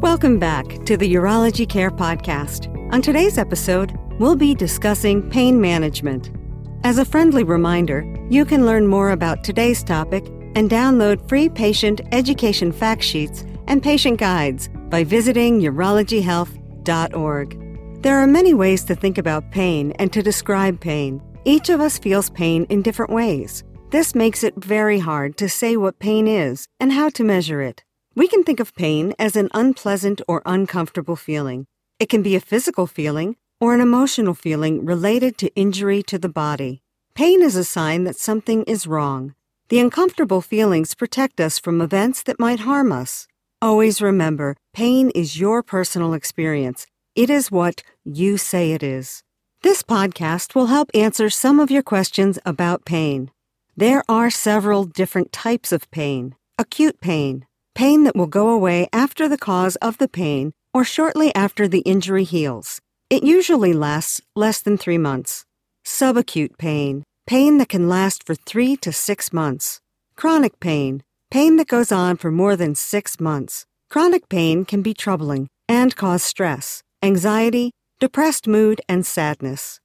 Welcome back to the Urology Care Podcast. On today's episode, we'll be discussing pain management. As a friendly reminder, you can learn more about today's topic and download free patient education fact sheets and patient guides by visiting urologyhealth.org. There are many ways to think about pain and to describe pain. Each of us feels pain in different ways. This makes it very hard to say what pain is and how to measure it. We can think of pain as an unpleasant or uncomfortable feeling. It can be a physical feeling or an emotional feeling related to injury to the body. Pain is a sign that something is wrong. The uncomfortable feelings protect us from events that might harm us. Always remember, pain is your personal experience. It is what you say it is. This podcast will help answer some of your questions about pain. There are several different types of pain. Acute pain, pain that will go away after the cause of the pain or shortly after the injury heals. It usually lasts less than three months. Subacute pain, pain that can last for three to six months. Chronic pain, pain that goes on for more than six months. Chronic pain can be troubling and cause stress, anxiety, depressed mood, and sadness.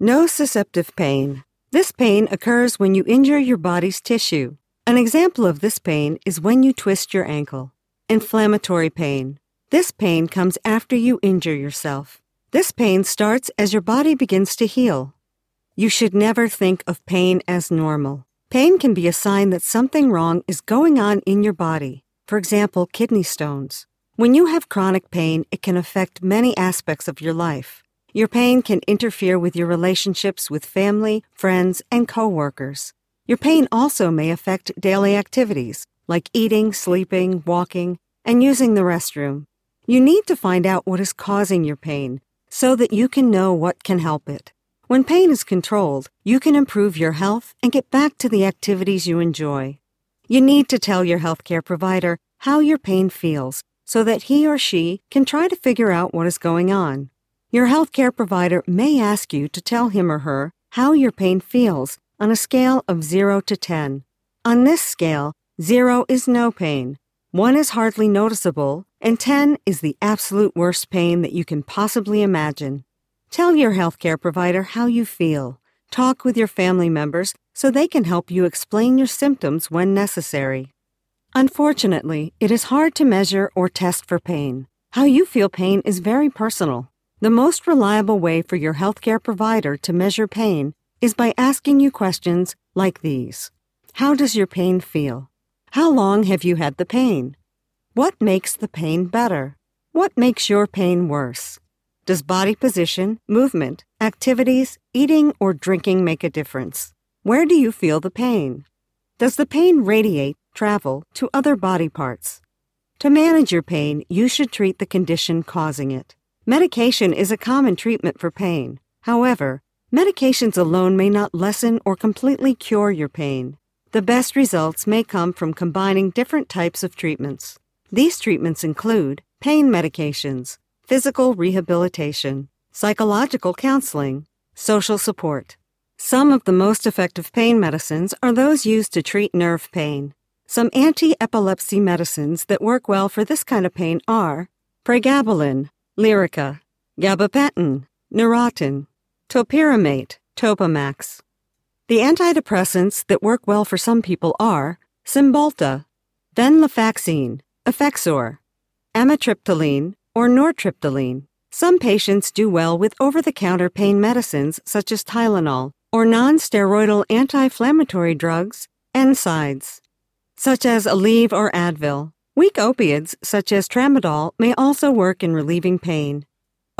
Nociceptive pain. This pain occurs when you injure your body's tissue. An example of this pain is when you twist your ankle. Inflammatory pain. This pain comes after you injure yourself. This pain starts as your body begins to heal. You should never think of pain as normal. Pain can be a sign that something wrong is going on in your body. For example, kidney stones. When you have chronic pain, it can affect many aspects of your life. Your pain can interfere with your relationships with family, friends, and coworkers. Your pain also may affect daily activities like eating, sleeping, walking, and using the restroom. You need to find out what is causing your pain so that you can know what can help it. When pain is controlled, you can improve your health and get back to the activities you enjoy. You need to tell your healthcare provider how your pain feels so that he or she can try to figure out what is going on. Your healthcare provider may ask you to tell him or her how your pain feels on a scale of 0 to 10. On this scale, 0 is no pain, 1 is hardly noticeable, and 10 is the absolute worst pain that you can possibly imagine. Tell your healthcare provider how you feel. Talk with your family members so they can help you explain your symptoms when necessary. Unfortunately, it is hard to measure or test for pain. How you feel pain is very personal. The most reliable way for your healthcare provider to measure pain is by asking you questions like these How does your pain feel? How long have you had the pain? What makes the pain better? What makes your pain worse? Does body position, movement, activities, eating, or drinking make a difference? Where do you feel the pain? Does the pain radiate, travel to other body parts? To manage your pain, you should treat the condition causing it. Medication is a common treatment for pain. However, Medications alone may not lessen or completely cure your pain. The best results may come from combining different types of treatments. These treatments include pain medications, physical rehabilitation, psychological counseling, social support. Some of the most effective pain medicines are those used to treat nerve pain. Some anti epilepsy medicines that work well for this kind of pain are pregabalin, Lyrica, gabapentin, Neurontin, Topiramate, Topamax. The antidepressants that work well for some people are Cymbalta, venlafaxine, Effexor, amitriptyline, or nortriptyline. Some patients do well with over the counter pain medicines such as Tylenol or non steroidal anti inflammatory drugs, NSAIDs, such as Aleve or Advil. Weak opiates such as tramadol may also work in relieving pain.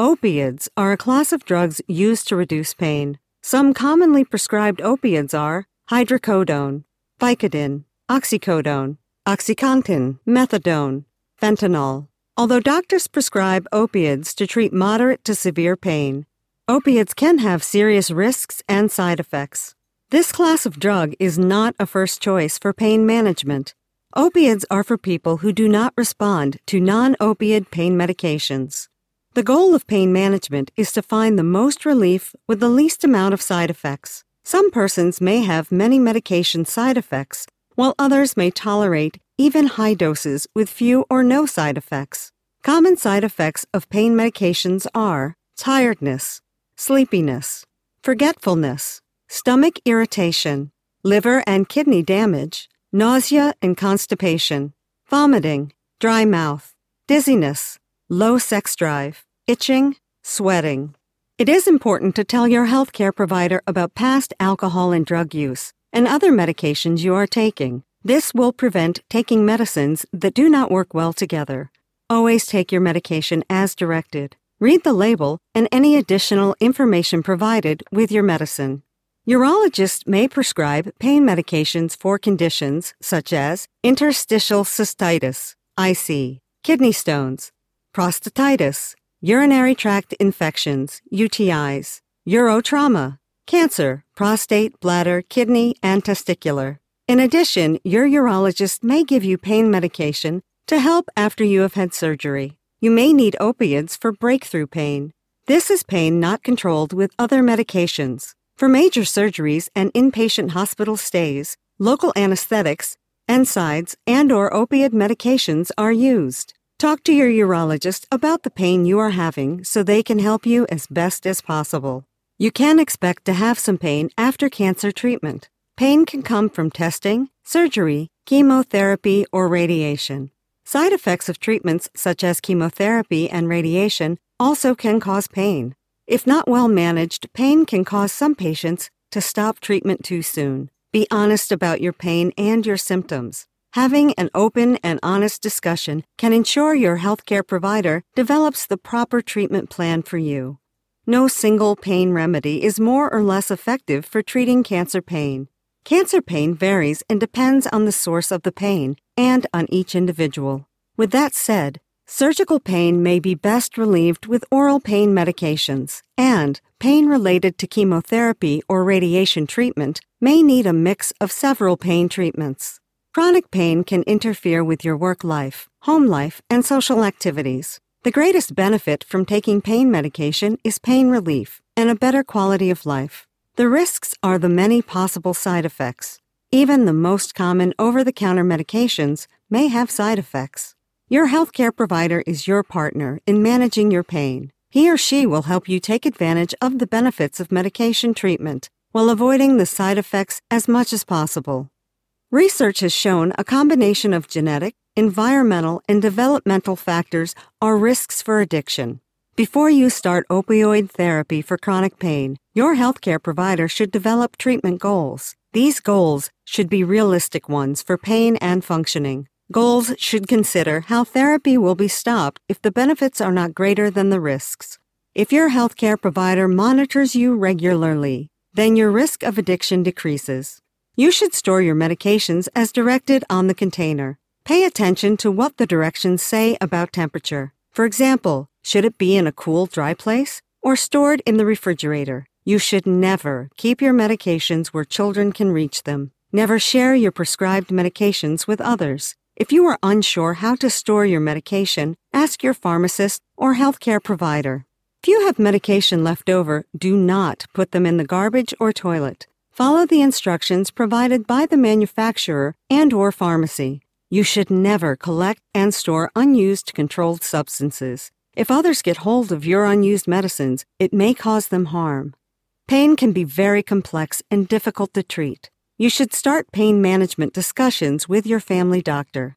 Opiates are a class of drugs used to reduce pain. Some commonly prescribed opiates are hydrocodone, Vicodin, oxycodone, OxyContin, methadone, fentanyl. Although doctors prescribe opiates to treat moderate to severe pain, opiates can have serious risks and side effects. This class of drug is not a first choice for pain management. Opiates are for people who do not respond to non opioid pain medications. The goal of pain management is to find the most relief with the least amount of side effects. Some persons may have many medication side effects, while others may tolerate even high doses with few or no side effects. Common side effects of pain medications are tiredness, sleepiness, forgetfulness, stomach irritation, liver and kidney damage, nausea and constipation, vomiting, dry mouth, dizziness, low sex drive, itching, sweating. It is important to tell your healthcare provider about past alcohol and drug use and other medications you are taking. This will prevent taking medicines that do not work well together. Always take your medication as directed. Read the label and any additional information provided with your medicine. Urologists may prescribe pain medications for conditions such as interstitial cystitis, IC, kidney stones, prostatitis, urinary tract infections, UTIs, urotrauma, cancer, prostate, bladder, kidney, and testicular. In addition, your urologist may give you pain medication to help after you have had surgery. You may need opiates for breakthrough pain. This is pain not controlled with other medications. For major surgeries and inpatient hospital stays, local anesthetics, NSAIDs, and or opiate medications are used. Talk to your urologist about the pain you are having so they can help you as best as possible. You can expect to have some pain after cancer treatment. Pain can come from testing, surgery, chemotherapy, or radiation. Side effects of treatments such as chemotherapy and radiation also can cause pain. If not well managed, pain can cause some patients to stop treatment too soon. Be honest about your pain and your symptoms. Having an open and honest discussion can ensure your healthcare provider develops the proper treatment plan for you. No single pain remedy is more or less effective for treating cancer pain. Cancer pain varies and depends on the source of the pain and on each individual. With that said, surgical pain may be best relieved with oral pain medications, and pain related to chemotherapy or radiation treatment may need a mix of several pain treatments. Chronic pain can interfere with your work life, home life, and social activities. The greatest benefit from taking pain medication is pain relief and a better quality of life. The risks are the many possible side effects. Even the most common over the counter medications may have side effects. Your healthcare provider is your partner in managing your pain. He or she will help you take advantage of the benefits of medication treatment while avoiding the side effects as much as possible. Research has shown a combination of genetic, environmental, and developmental factors are risks for addiction. Before you start opioid therapy for chronic pain, your healthcare provider should develop treatment goals. These goals should be realistic ones for pain and functioning. Goals should consider how therapy will be stopped if the benefits are not greater than the risks. If your healthcare provider monitors you regularly, then your risk of addiction decreases. You should store your medications as directed on the container. Pay attention to what the directions say about temperature. For example, should it be in a cool, dry place or stored in the refrigerator? You should never keep your medications where children can reach them. Never share your prescribed medications with others. If you are unsure how to store your medication, ask your pharmacist or healthcare provider. If you have medication left over, do not put them in the garbage or toilet. Follow the instructions provided by the manufacturer and or pharmacy. You should never collect and store unused controlled substances. If others get hold of your unused medicines, it may cause them harm. Pain can be very complex and difficult to treat. You should start pain management discussions with your family doctor.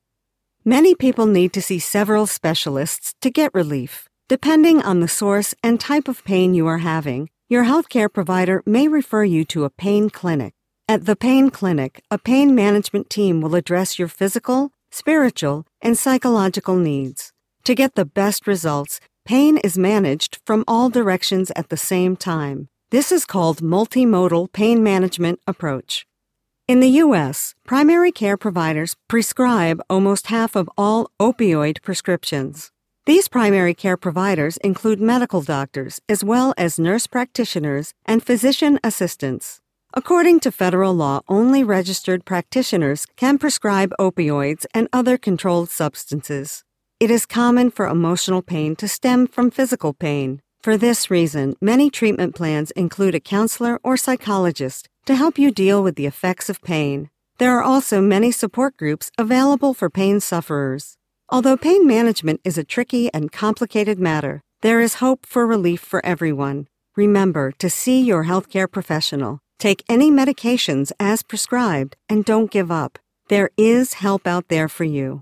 Many people need to see several specialists to get relief. Depending on the source and type of pain you are having, your healthcare provider may refer you to a pain clinic. At the pain clinic, a pain management team will address your physical, spiritual, and psychological needs. To get the best results, pain is managed from all directions at the same time. This is called multimodal pain management approach. In the U.S., primary care providers prescribe almost half of all opioid prescriptions. These primary care providers include medical doctors as well as nurse practitioners and physician assistants. According to federal law, only registered practitioners can prescribe opioids and other controlled substances. It is common for emotional pain to stem from physical pain. For this reason, many treatment plans include a counselor or psychologist to help you deal with the effects of pain. There are also many support groups available for pain sufferers. Although pain management is a tricky and complicated matter, there is hope for relief for everyone. Remember to see your healthcare professional. Take any medications as prescribed and don't give up. There is help out there for you.